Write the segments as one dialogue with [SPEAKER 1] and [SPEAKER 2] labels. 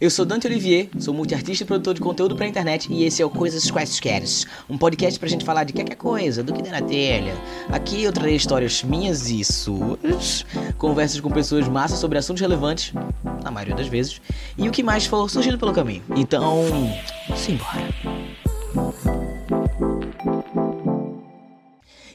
[SPEAKER 1] Eu sou Dante Olivier, sou multiartista e produtor de conteúdo pra internet e esse é o Coisas Quaisqueres, um podcast pra gente falar de qualquer coisa, do que der na telha. Aqui eu trarei histórias minhas e suas, conversas com pessoas massas sobre assuntos relevantes, na maioria das vezes, e o que mais for surgindo pelo caminho. Então, simbora.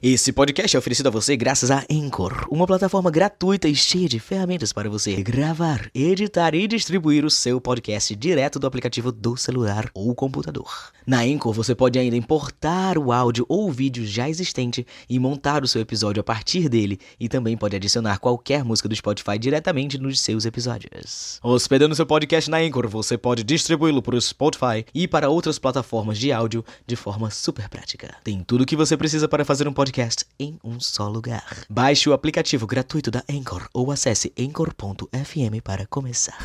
[SPEAKER 1] Esse podcast é oferecido a você graças a Anchor, uma plataforma gratuita e cheia de ferramentas para você gravar, editar e distribuir o seu podcast direto do aplicativo do celular ou computador. Na Anchor você pode ainda importar o áudio ou vídeo já existente e montar o seu episódio a partir dele, e também pode adicionar qualquer música do Spotify diretamente nos seus episódios. Hospedando seu podcast na Anchor, você pode distribuí-lo para o Spotify e para outras plataformas de áudio de forma super prática. Tem tudo o que você precisa para fazer um podcast podcast em um só lugar. Baixe o aplicativo gratuito da Anchor ou acesse anchor.fm para começar.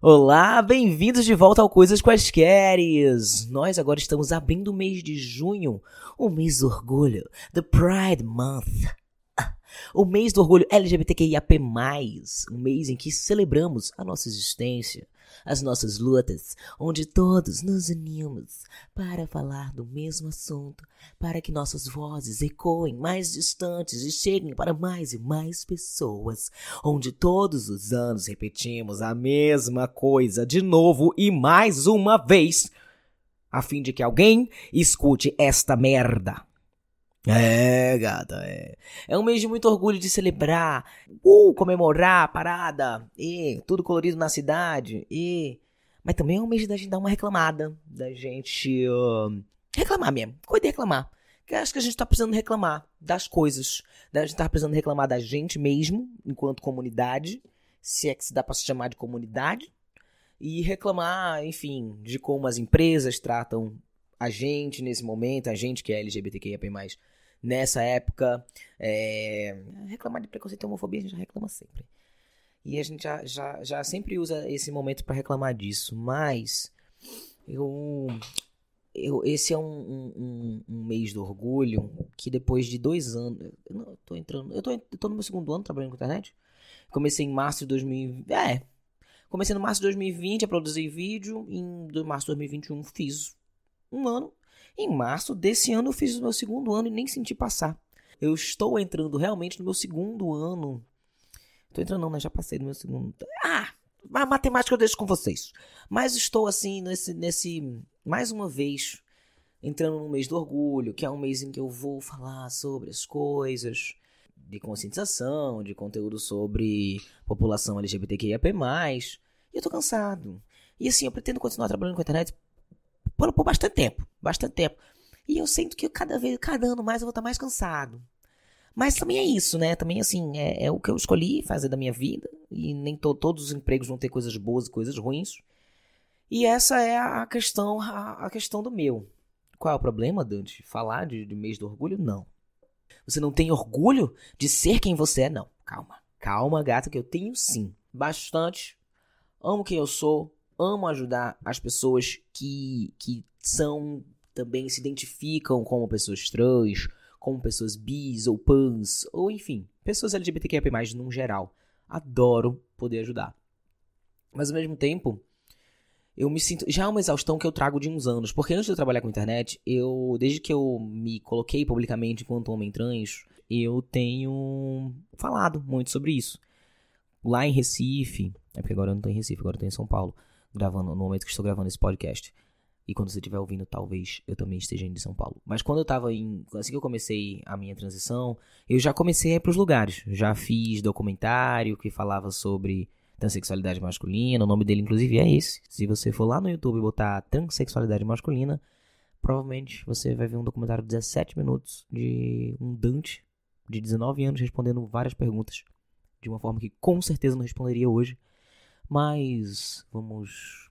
[SPEAKER 1] Olá, bem-vindos de volta ao Coisas Quaisqueres! Nós agora estamos abrindo o mês de junho, o mês do orgulho, The Pride Month. Ah, o mês do orgulho LGBTQIAP+, um mês em que celebramos a nossa existência, as nossas lutas, onde todos nos unimos para falar do mesmo assunto, para que nossas vozes ecoem mais distantes e cheguem para mais e mais pessoas, onde todos os anos repetimos a mesma coisa de novo e mais uma vez, a fim de que alguém escute esta merda. É, gata, é. É um mês de muito orgulho de celebrar, uh, comemorar a parada, e tudo colorido na cidade, e. Mas também é um mês da gente dar uma reclamada, da gente. Uh, reclamar mesmo, coisa de reclamar. Que acho que a gente tá precisando reclamar das coisas. A gente tá precisando reclamar da gente mesmo, enquanto comunidade, se é que se dá pra se chamar de comunidade, e reclamar, enfim, de como as empresas tratam a gente nesse momento, a gente que é LGBTQIA+, nessa época. É... Reclamar de preconceito e homofobia a gente reclama sempre. E a gente já, já, já sempre usa esse momento para reclamar disso. Mas eu, eu esse é um, um, um, mês do orgulho que depois de dois anos. Eu não, tô entrando. Eu tô, eu tô no meu segundo ano trabalhando com internet. Comecei em março de 2020. É. Comecei no março de 2020 a produzir vídeo. Em março de 2021 fiz um ano. Em março desse ano eu fiz o meu segundo ano e nem senti passar. Eu estou entrando realmente no meu segundo ano. Estou entrando não, né? Já passei no meu segundo. Ah! A matemática eu deixo com vocês. Mas estou assim nesse nesse mais uma vez entrando no mês do orgulho, que é um mês em que eu vou falar sobre as coisas de conscientização, de conteúdo sobre população LGBTQIAP+. E eu tô cansado. E assim, eu pretendo continuar trabalhando com a internet por, por bastante tempo. Bastante tempo. E eu sinto que cada vez, cada ano mais eu vou estar mais cansado. Mas também é isso, né? Também, assim, é, é o que eu escolhi fazer da minha vida. E nem to, todos os empregos vão ter coisas boas e coisas ruins. E essa é a questão, a, a, questão do meu. Qual é o problema, Dante? Falar de, de mês do orgulho? Não. Você não tem orgulho de ser quem você é? Não. Calma. Calma, gata, que eu tenho sim. Bastante. Amo quem eu sou amo ajudar as pessoas que, que são também se identificam como pessoas trans, como pessoas bis ou pans, ou enfim, pessoas LGBTQIA+, no geral. Adoro poder ajudar. Mas ao mesmo tempo, eu me sinto. Já é uma exaustão que eu trago de uns anos. Porque antes de eu trabalhar com internet, eu. Desde que eu me coloquei publicamente enquanto homem trans, eu tenho falado muito sobre isso. Lá em Recife. É porque agora eu não tô em Recife, agora eu tô em São Paulo gravando no momento que estou gravando esse podcast. E quando você estiver ouvindo, talvez eu também esteja indo de São Paulo. Mas quando eu tava em. Assim que eu comecei a minha transição, eu já comecei a ir pros lugares. Já fiz documentário que falava sobre transexualidade masculina. O nome dele, inclusive, é esse. Se você for lá no YouTube e botar transexualidade masculina, provavelmente você vai ver um documentário de 17 minutos de um Dante de 19 anos respondendo várias perguntas. De uma forma que com certeza não responderia hoje mas vamos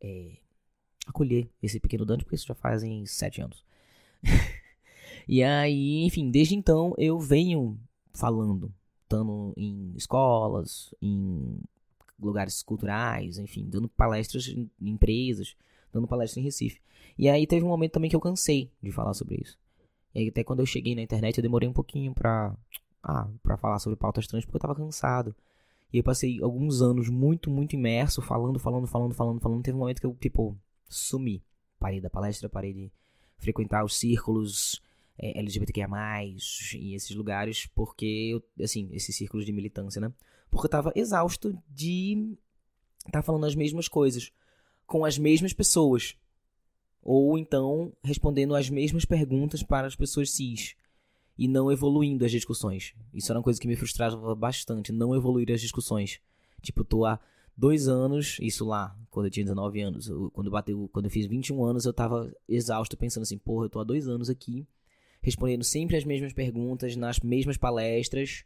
[SPEAKER 1] é, acolher esse pequeno Dante, porque isso já fazem sete anos. e aí, enfim, desde então eu venho falando, estando em escolas, em lugares culturais, enfim, dando palestras em empresas, dando palestras em Recife. E aí teve um momento também que eu cansei de falar sobre isso. E aí, até quando eu cheguei na internet eu demorei um pouquinho pra Ah, para falar sobre pautas trans porque eu tava cansado. E eu passei alguns anos muito, muito imerso, falando, falando, falando, falando, falando. Teve um momento que eu, tipo, sumi. Parei da palestra, parei de frequentar os círculos é, LGBTQIA+, e esses lugares, porque, eu, assim, esses círculos de militância, né? Porque eu tava exausto de estar tá falando as mesmas coisas com as mesmas pessoas. Ou então respondendo as mesmas perguntas para as pessoas cis. E não evoluindo as discussões. Isso era uma coisa que me frustrava bastante, não evoluir as discussões. Tipo, eu tô há dois anos, isso lá, quando eu tinha 19 anos. Eu, quando, bateu, quando eu fiz 21 anos, eu tava exausto, pensando assim, porra, eu tô há dois anos aqui, respondendo sempre as mesmas perguntas, nas mesmas palestras,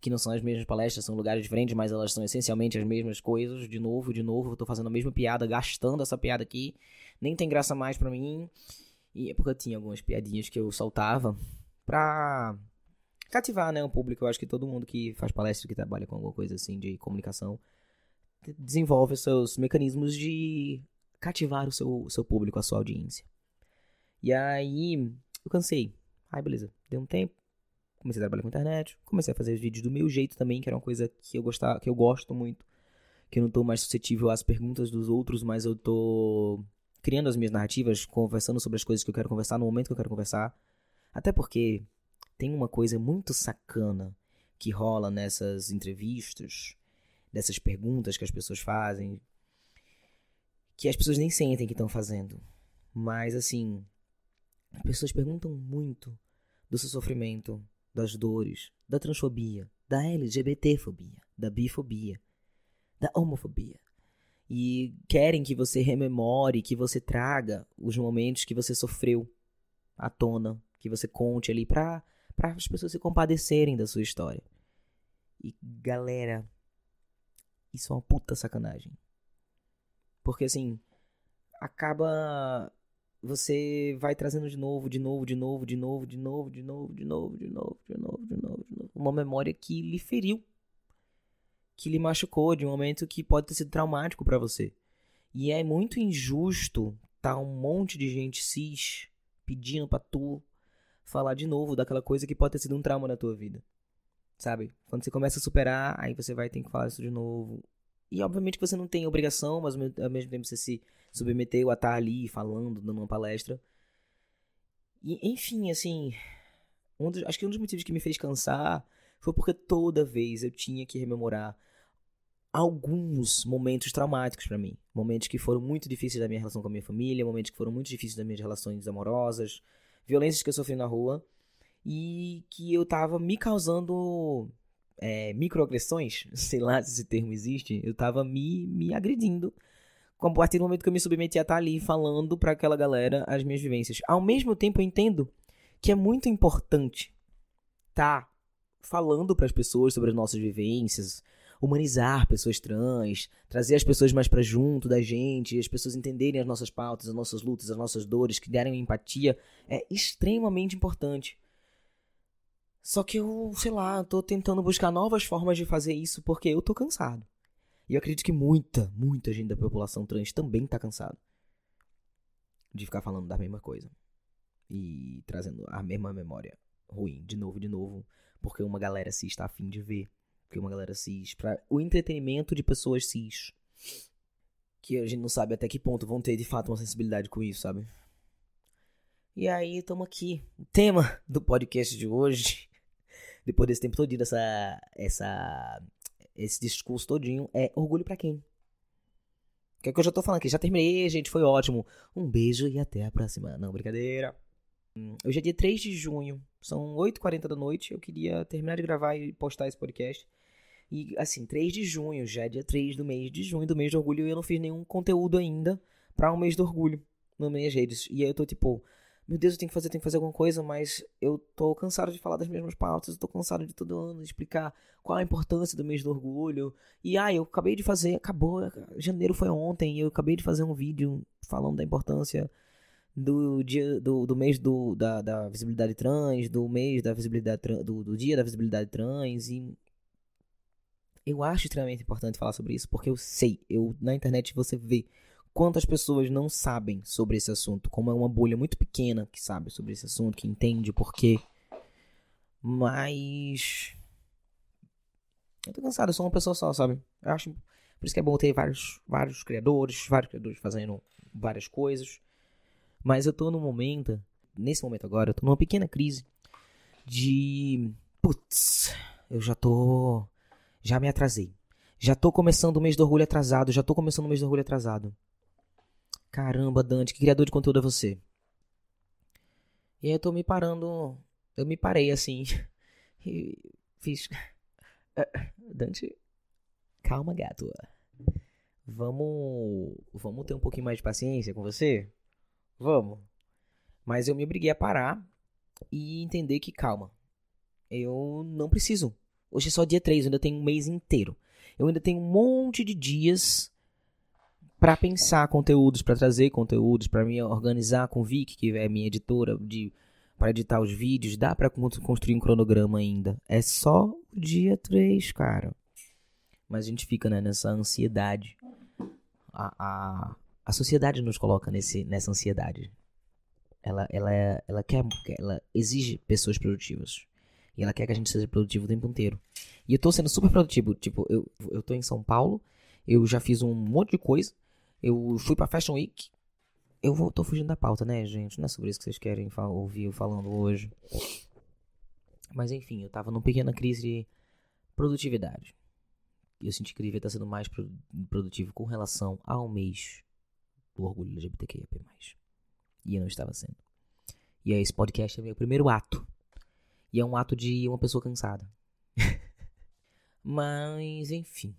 [SPEAKER 1] que não são as mesmas palestras, são lugares diferentes, mas elas são essencialmente as mesmas coisas, de novo, de novo, eu tô fazendo a mesma piada, gastando essa piada aqui, nem tem graça mais para mim. E é porque eu tinha algumas piadinhas que eu soltava pra cativar, né, o público. Eu acho que todo mundo que faz palestra, que trabalha com alguma coisa assim de comunicação, desenvolve seus mecanismos de cativar o seu, seu público, a sua audiência. E aí, eu cansei. Ai, beleza. Deu um tempo. Comecei a trabalhar com internet. Comecei a fazer os vídeos do meu jeito também, que era uma coisa que eu, gostava, que eu gosto muito. Que eu não tô mais suscetível às perguntas dos outros, mas eu tô criando as minhas narrativas, conversando sobre as coisas que eu quero conversar no momento que eu quero conversar. Até porque tem uma coisa muito sacana que rola nessas entrevistas dessas perguntas que as pessoas fazem, que as pessoas nem sentem que estão fazendo. Mas assim, as pessoas perguntam muito do seu sofrimento, das dores, da transfobia, da LGBTfobia, da bifobia, da homofobia. E querem que você rememore, que você traga os momentos que você sofreu à tona, que você conte ali para as pessoas se compadecerem da sua história. E galera, isso é uma puta sacanagem. Porque assim, acaba. Você vai trazendo de novo, de novo, de novo, de novo, de novo, de novo, de novo, de novo, de novo, de novo, de novo. Uma memória que lhe feriu. Que lhe machucou de um momento que pode ter sido traumático para você. E é muito injusto tá um monte de gente cis pedindo pra tu falar de novo daquela coisa que pode ter sido um trauma na tua vida. Sabe? Quando você começa a superar, aí você vai ter que falar isso de novo. E obviamente que você não tem obrigação, mas ao mesmo tempo você se submeteu a estar ali falando, dando uma palestra. E, enfim, assim. Um dos, acho que um dos motivos que me fez cansar foi porque toda vez eu tinha que rememorar alguns momentos traumáticos para mim. Momentos que foram muito difíceis da minha relação com a minha família, momentos que foram muito difíceis das minhas relações amorosas, violências que eu sofri na rua e que eu tava me causando é, microagressões, sei lá se esse termo existe, eu tava me, me agredindo a partir do momento que eu me submeti a estar tá ali falando para aquela galera as minhas vivências. Ao mesmo tempo, eu entendo que é muito importante tá falando para as pessoas sobre as nossas vivências, humanizar pessoas trans, trazer as pessoas mais para junto da gente, as pessoas entenderem as nossas pautas, as nossas lutas, as nossas dores, derem empatia, é extremamente importante. Só que eu, sei lá, tô tentando buscar novas formas de fazer isso porque eu tô cansado. E eu acredito que muita, muita gente da população trans também tá cansado de ficar falando da mesma coisa e trazendo a mesma memória ruim de novo, de novo, porque uma galera cis está afim de ver, porque uma galera cis para o entretenimento de pessoas cis que a gente não sabe até que ponto vão ter de fato uma sensibilidade com isso, sabe? E aí, estamos aqui. O tema do podcast de hoje depois desse tempo todinho, dessa, essa, esse discurso todinho, é orgulho para quem? Que é que eu já tô falando aqui, já terminei, gente, foi ótimo. Um beijo e até a próxima. Não, brincadeira. Hoje é dia 3 de junho, são 8h40 da noite. Eu queria terminar de gravar e postar esse podcast. E assim, 3 de junho, já é dia 3 do mês de junho, do mês do orgulho, e eu não fiz nenhum conteúdo ainda para o um mês do orgulho nas minhas redes. E aí eu tô tipo, meu Deus, eu tenho que fazer, tenho que fazer alguma coisa, mas eu tô cansado de falar das mesmas pautas, eu tô cansado de todo ano explicar qual a importância do mês do orgulho. E ah, eu acabei de fazer, acabou, janeiro foi ontem, e eu acabei de fazer um vídeo falando da importância do dia do, do mês do, da, da visibilidade trans, do mês da visibilidade do, do dia da visibilidade trans e eu acho extremamente importante falar sobre isso porque eu sei, eu na internet você vê quantas pessoas não sabem sobre esse assunto, como é uma bolha muito pequena que sabe sobre esse assunto, que entende por quê. Mas. Eu tô cansado, eu sou uma pessoa só, sabe? Eu acho. Por isso que é bom ter vários, vários criadores, vários criadores fazendo várias coisas. Mas eu tô num momento, nesse momento agora, eu tô numa pequena crise de. Putz, eu já tô. Já me atrasei. Já tô começando o mês do orgulho atrasado, já tô começando o mês do orgulho atrasado. Caramba, Dante, que criador de conteúdo é você? E aí eu tô me parando. Eu me parei assim. E fiz. Dante, calma, gato. Vamos. Vamos ter um pouquinho mais de paciência com você? Vamos. Mas eu me obriguei a parar e entender que, calma. Eu não preciso. Hoje é só dia 3, eu ainda tenho um mês inteiro. Eu ainda tenho um monte de dias para pensar conteúdos, para trazer conteúdos, para me organizar com Vic, que é minha editora, de para editar os vídeos, dá para construir um cronograma ainda. É só o dia 3, cara. Mas a gente fica né, nessa ansiedade. A, a, a sociedade nos coloca nesse, nessa ansiedade. Ela, ela, ela quer, ela exige pessoas produtivas. E ela quer que a gente seja produtivo o tempo inteiro. E eu tô sendo super produtivo. Tipo, eu, eu tô em São Paulo, eu já fiz um monte de coisa. Eu fui pra Fashion Week. Eu vou, tô fugindo da pauta, né, gente? Não é sobre isso que vocês querem ouvir eu falando hoje. Mas enfim, eu tava numa pequena crise de produtividade. Eu senti que eu devia estar sendo mais produtivo com relação ao mês do orgulho LGBTQIA+. E eu não estava sendo. E aí esse podcast é meu primeiro ato. E é um ato de uma pessoa cansada. Mas, enfim.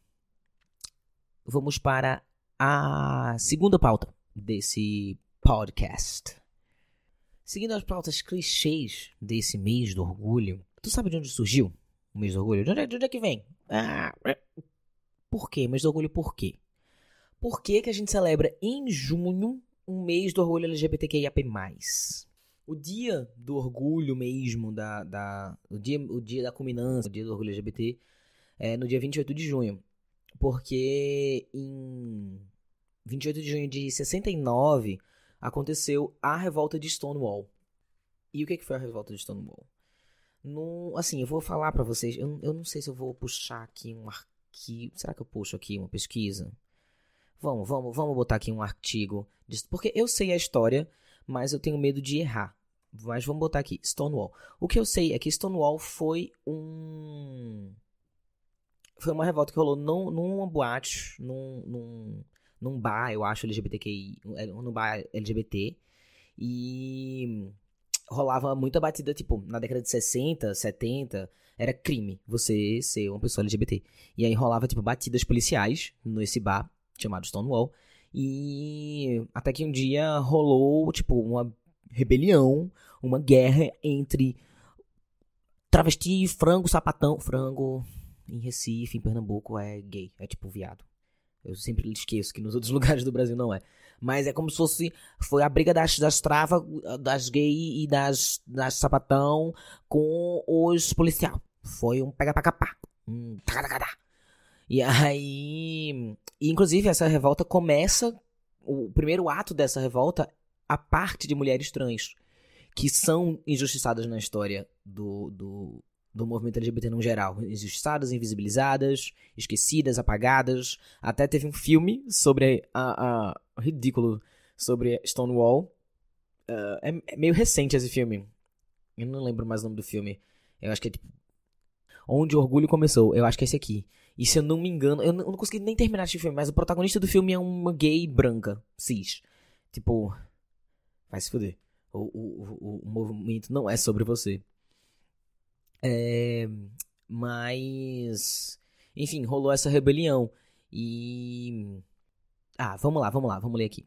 [SPEAKER 1] Vamos para a segunda pauta desse podcast. Seguindo as pautas clichês desse mês do orgulho, tu sabe de onde surgiu o mês do orgulho? De onde, é, de onde é que vem? Ah, por quê? Mês do orgulho por quê? Por que, que a gente celebra em junho um mês do orgulho LGBTQIAP+. O dia do orgulho mesmo, da, da, o, dia, o dia da culminância, o dia do orgulho LGBT, é no dia 28 de junho. Porque em 28 de junho de 69 aconteceu a revolta de Stonewall. E o que, que foi a revolta de Stonewall? No, assim, eu vou falar para vocês, eu, eu não sei se eu vou puxar aqui um arquivo, será que eu puxo aqui uma pesquisa? Vamos, vamos, vamos botar aqui um artigo. Porque eu sei a história, mas eu tenho medo de errar. Mas vamos botar aqui, Stonewall. O que eu sei é que Stonewall foi um. Foi uma revolta que rolou num, numa boate, num, num, num bar, eu acho, LGBTQI. É, num bar LGBT. E rolava muita batida, tipo, na década de 60, 70, era crime você ser uma pessoa LGBT. E aí rolava, tipo, batidas policiais nesse bar chamado Stonewall. E até que um dia rolou, tipo, uma rebelião, uma guerra entre travesti, frango, sapatão. Frango em Recife, em Pernambuco, é gay, é tipo viado. Eu sempre esqueço que nos outros lugares do Brasil não é. Mas é como se fosse. Foi a briga das, das travas, das gay e das, das sapatão com os policial. Foi um pega pra capar. Um tacadacadá. E aí. E, inclusive, essa revolta começa. O primeiro ato dessa revolta, a parte de mulheres trans, que são injustiçadas na história do, do, do movimento LGBT no geral. Injustiçadas, invisibilizadas, esquecidas, apagadas. Até teve um filme sobre a. a ridículo sobre Stonewall. Uh, é, é, meio recente esse filme. Eu não lembro mais o nome do filme. Eu acho que é tipo. Onde o Orgulho Começou. Eu acho que é esse aqui. E se eu não me engano, eu não, consegui nem terminar esse filme, mas o protagonista do filme é uma gay branca, cis. Tipo, vai se fuder. O, o, o, o movimento não é sobre você. É, mas, enfim, rolou essa rebelião. E. Ah, vamos lá, vamos lá, vamos ler aqui.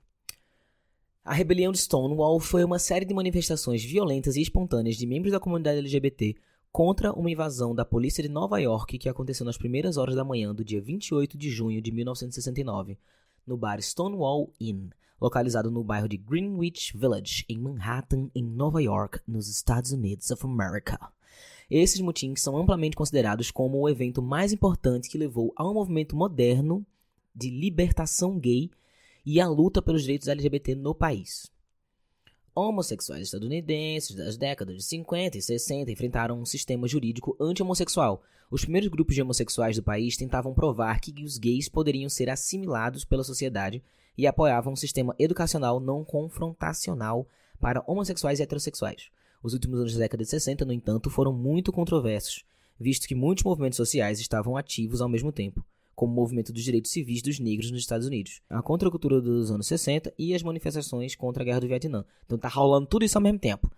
[SPEAKER 1] A rebelião de Stonewall foi uma série de manifestações violentas e espontâneas de membros da comunidade LGBT contra uma invasão da polícia de Nova York que aconteceu nas primeiras horas da manhã do dia 28 de junho de 1969, no bar Stonewall Inn, localizado no bairro de Greenwich Village, em Manhattan, em Nova York, nos Estados Unidos of America. Esses motins são amplamente considerados como o evento mais importante que levou a um movimento moderno de libertação gay e a luta pelos direitos LGBT no país. Homossexuais estadunidenses das décadas de 50 e 60 enfrentaram um sistema jurídico anti-homossexual. Os primeiros grupos de homossexuais do país tentavam provar que os gays poderiam ser assimilados pela sociedade e apoiavam um sistema educacional não confrontacional para homossexuais e heterossexuais. Os últimos anos da década de 60, no entanto, foram muito controversos, visto que muitos movimentos sociais estavam ativos ao mesmo tempo como o movimento dos direitos civis dos negros nos Estados Unidos, a contracultura dos anos 60 e as manifestações contra a guerra do Vietnã. Então tá rolando tudo isso ao mesmo tempo.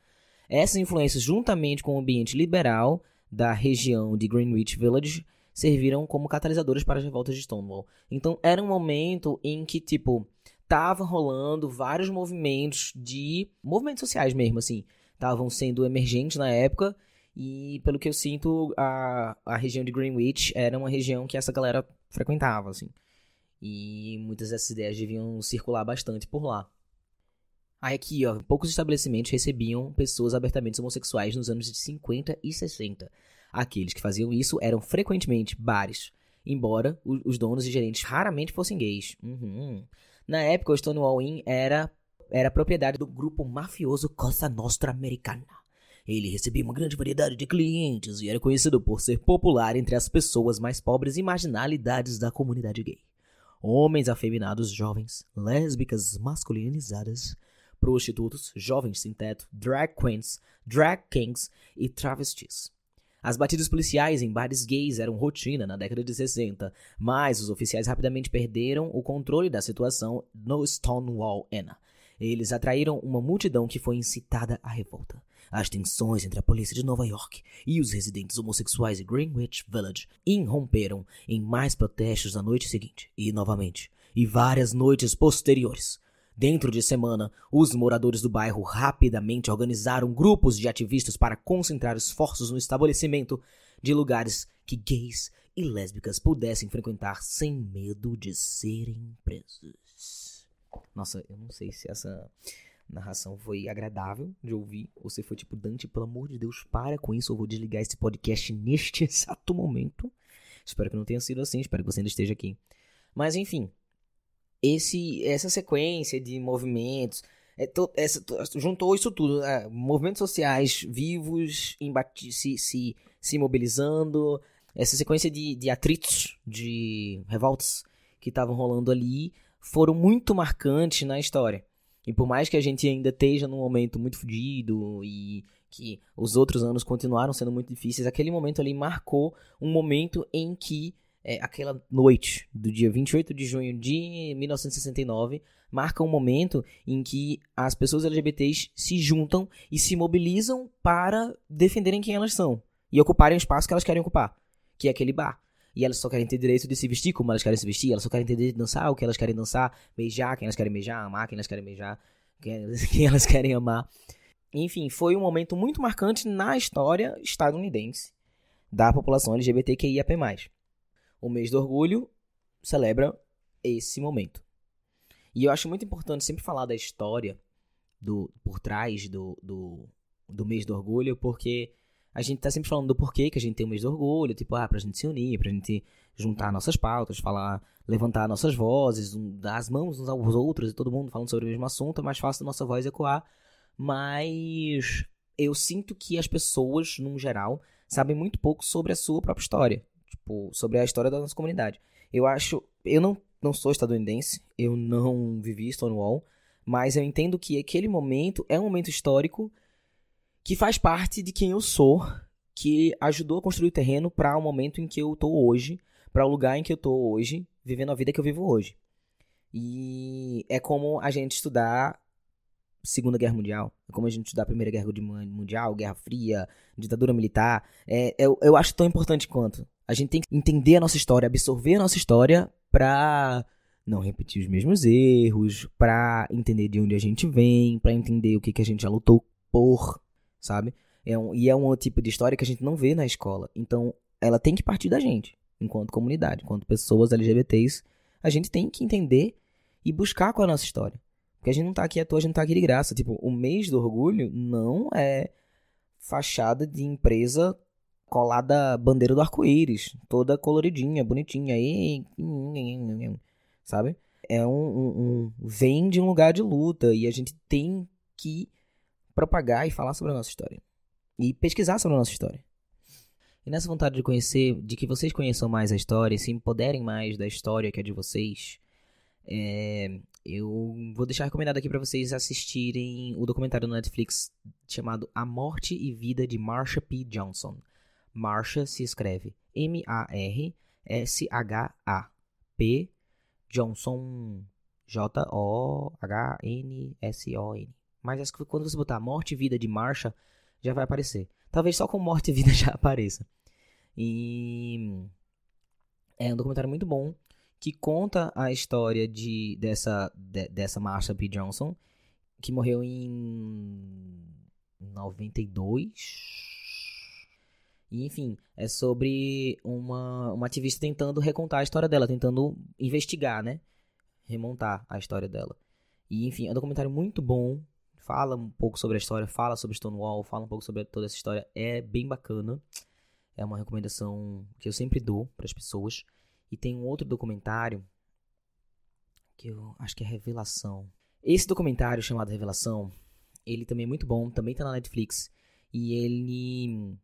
[SPEAKER 1] Essas influências, juntamente com o ambiente liberal da região de Greenwich Village, serviram como catalisadores para as revoltas de Stonewall. Então era um momento em que, tipo, tava rolando vários movimentos de. movimentos sociais mesmo, assim. Estavam sendo emergentes na época e pelo que eu sinto, a, a região de Greenwich era uma região que essa galera frequentava, assim. E muitas dessas ideias deviam circular bastante por lá. Aí aqui, ó, poucos estabelecimentos recebiam pessoas abertamente homossexuais nos anos de 50 e 60. Aqueles que faziam isso eram frequentemente bares, embora os donos e gerentes raramente fossem gays. Uhum. Na época, o Stonewall Inn era, era propriedade do grupo mafioso Costa Nostra Americana. Ele recebia uma grande variedade de clientes e era conhecido por ser popular entre as pessoas mais pobres e marginalidades da comunidade gay. Homens afeminados jovens, lésbicas masculinizadas, prostitutos, jovens sem teto, drag queens, drag kings e travestis. As batidas policiais em bares gays eram rotina na década de 60, mas os oficiais rapidamente perderam o controle da situação no Stonewall Inn. Eles atraíram uma multidão que foi incitada à revolta. As tensões entre a polícia de Nova York e os residentes homossexuais de Greenwich Village irromperam em mais protestos na noite seguinte e novamente, e várias noites posteriores. Dentro de semana, os moradores do bairro rapidamente organizaram grupos de ativistas para concentrar esforços no estabelecimento de lugares que gays e lésbicas pudessem frequentar sem medo de serem presos. Nossa, eu não sei se essa narração foi agradável de ouvir. Você foi tipo, Dante, pelo amor de Deus, para com isso. Eu vou desligar esse podcast neste exato momento. Espero que não tenha sido assim. Espero que você ainda esteja aqui. Mas enfim, esse, essa sequência de movimentos. É, to, essa, to, juntou isso tudo. É, movimentos sociais vivos, se, se, se mobilizando. Essa sequência de, de atritos, de revoltas que estavam rolando ali, foram muito marcantes na história. E por mais que a gente ainda esteja num momento muito fodido e que os outros anos continuaram sendo muito difíceis, aquele momento ali marcou um momento em que é, aquela noite do dia 28 de junho de 1969 marca um momento em que as pessoas LGBTs se juntam e se mobilizam para defenderem quem elas são e ocuparem o espaço que elas querem ocupar, que é aquele bar. E elas só querem ter direito de se vestir como elas querem se vestir, elas só querem ter direito de dançar o que elas querem dançar, beijar quem elas querem beijar, amar quem elas querem beijar, quem, elas querem amar. Enfim, foi um momento muito marcante na história estadunidense da população LGBTQIAP+. O mês do orgulho celebra esse momento. E eu acho muito importante sempre falar da história do por trás do, do, do mês do orgulho, porque a gente tá sempre falando do porquê que a gente tem o mês do orgulho, tipo, ah, pra gente se unir, pra gente juntar nossas pautas, falar, levantar nossas vozes, dar as mãos uns aos outros e todo mundo falando sobre o mesmo assunto, é mais fácil a nossa voz ecoar. Mas eu sinto que as pessoas, num geral, sabem muito pouco sobre a sua própria história, tipo, sobre a história da nossa comunidade. Eu acho, eu não, não sou estadunidense, eu não vivi Stonewall, mas eu entendo que aquele momento é um momento histórico que faz parte de quem eu sou, que ajudou a construir o terreno para o momento em que eu tô hoje, para o lugar em que eu tô hoje, vivendo a vida que eu vivo hoje. E é como a gente estudar Segunda Guerra Mundial, é como a gente estudar Primeira Guerra Mundial, Guerra Fria, ditadura militar. É, eu, eu acho tão importante quanto. A gente tem que entender a nossa história, absorver a nossa história pra não repetir os mesmos erros, pra entender de onde a gente vem, pra entender o que, que a gente já lutou por, sabe? É um, e é um tipo de história que a gente não vê na escola. Então, ela tem que partir da gente, enquanto comunidade, enquanto pessoas LGBTs. A gente tem que entender e buscar qual é a nossa história. Porque a gente não tá aqui à toa, a gente tá aqui de graça. Tipo, o mês do orgulho não é fachada de empresa colada bandeira do arco-íris, toda coloridinha, bonitinha, e sabe? É um, um, um, vem de um lugar de luta e a gente tem que propagar e falar sobre a nossa história. E pesquisar sobre a nossa história. E nessa vontade de conhecer, de que vocês conheçam mais a história, se empoderem mais da história que é de vocês, é, eu vou deixar recomendado aqui para vocês assistirem o documentário no Netflix chamado A Morte e Vida de Marsha P. Johnson. Marsha se escreve M-A-R-S-H-A. P. Johnson. J-O-H-N-S-O-N. Mas acho que quando você botar Morte e Vida de Marsha, já vai aparecer. Talvez só com Morte e Vida já apareça. E. É um documentário muito bom que conta a história de, dessa, de, dessa Marsha P. Johnson, que morreu em 92. E, enfim, é sobre uma, uma ativista tentando recontar a história dela, tentando investigar, né? Remontar a história dela. E, enfim, é um documentário muito bom. Fala um pouco sobre a história, fala sobre Stonewall, fala um pouco sobre toda essa história. É bem bacana. É uma recomendação que eu sempre dou para as pessoas. E tem um outro documentário que eu acho que é Revelação. Esse documentário chamado Revelação, ele também é muito bom, também tá na Netflix. E ele.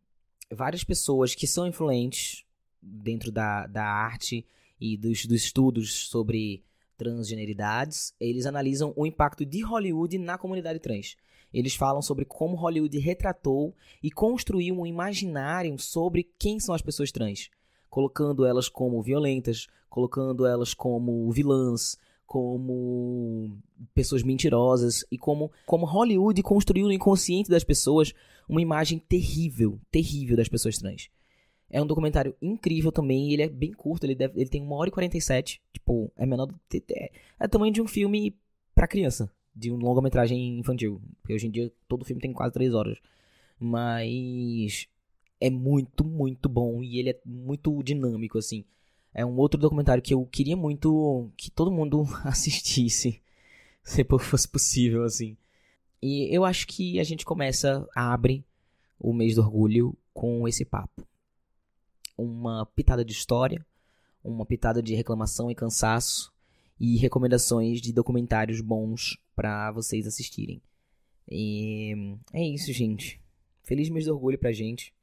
[SPEAKER 1] Várias pessoas que são influentes dentro da, da arte e dos, dos estudos sobre transgeneridades, eles analisam o impacto de Hollywood na comunidade trans. Eles falam sobre como Hollywood retratou e construiu um imaginário sobre quem são as pessoas trans colocando elas como violentas, colocando elas como vilãs, como pessoas mentirosas e como, como Hollywood construiu no inconsciente das pessoas uma imagem terrível, terrível das pessoas trans. É um documentário incrível também, ele é bem curto, ele, deve, ele tem 1 hora e 47, tipo, é menor do é, é tamanho de um filme para criança, de um longa-metragem infantil, porque hoje em dia todo filme tem quase 3 horas. Mas é muito, muito bom e ele é muito dinâmico, assim. É um outro documentário que eu queria muito que todo mundo assistisse, se fosse possível, assim. E eu acho que a gente começa, abre o mês do orgulho com esse papo. Uma pitada de história, uma pitada de reclamação e cansaço e recomendações de documentários bons para vocês assistirem. E é isso, gente. Feliz mês do orgulho pra gente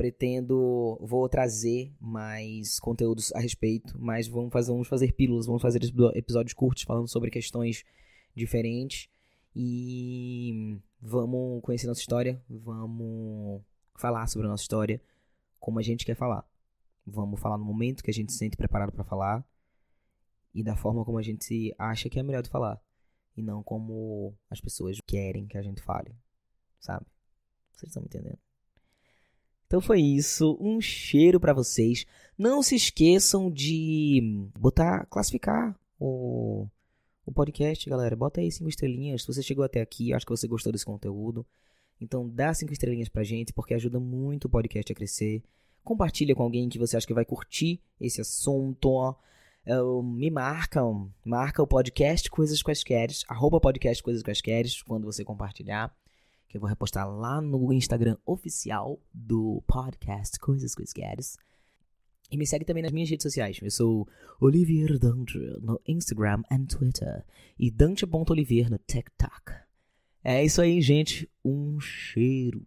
[SPEAKER 1] pretendo vou trazer mais conteúdos a respeito, mas vamos fazer, vamos fazer pílulas, vamos fazer episódios curtos falando sobre questões diferentes e vamos conhecer nossa história, vamos falar sobre a nossa história como a gente quer falar. Vamos falar no momento que a gente se sente preparado para falar e da forma como a gente acha que é melhor de falar e não como as pessoas querem que a gente fale, sabe? Vocês estão me entendendo? Então foi isso, um cheiro para vocês. Não se esqueçam de botar, classificar o, o podcast, galera. Bota aí cinco estrelinhas. Se você chegou até aqui, acho que você gostou desse conteúdo. Então dá cinco estrelinhas pra gente, porque ajuda muito o podcast a crescer. Compartilha com alguém que você acha que vai curtir esse assunto. Uh, me marca, marca o podcast Coisas Quaisqueres, arroba podcast Coisas Quaisqueres, quando você compartilhar que eu vou repostar lá no Instagram oficial do podcast Coisas que Queres. E me segue também nas minhas redes sociais. Eu sou Olivier Dante no Instagram e Twitter. E Dante.olivier no TikTok. É isso aí, gente. Um cheiro.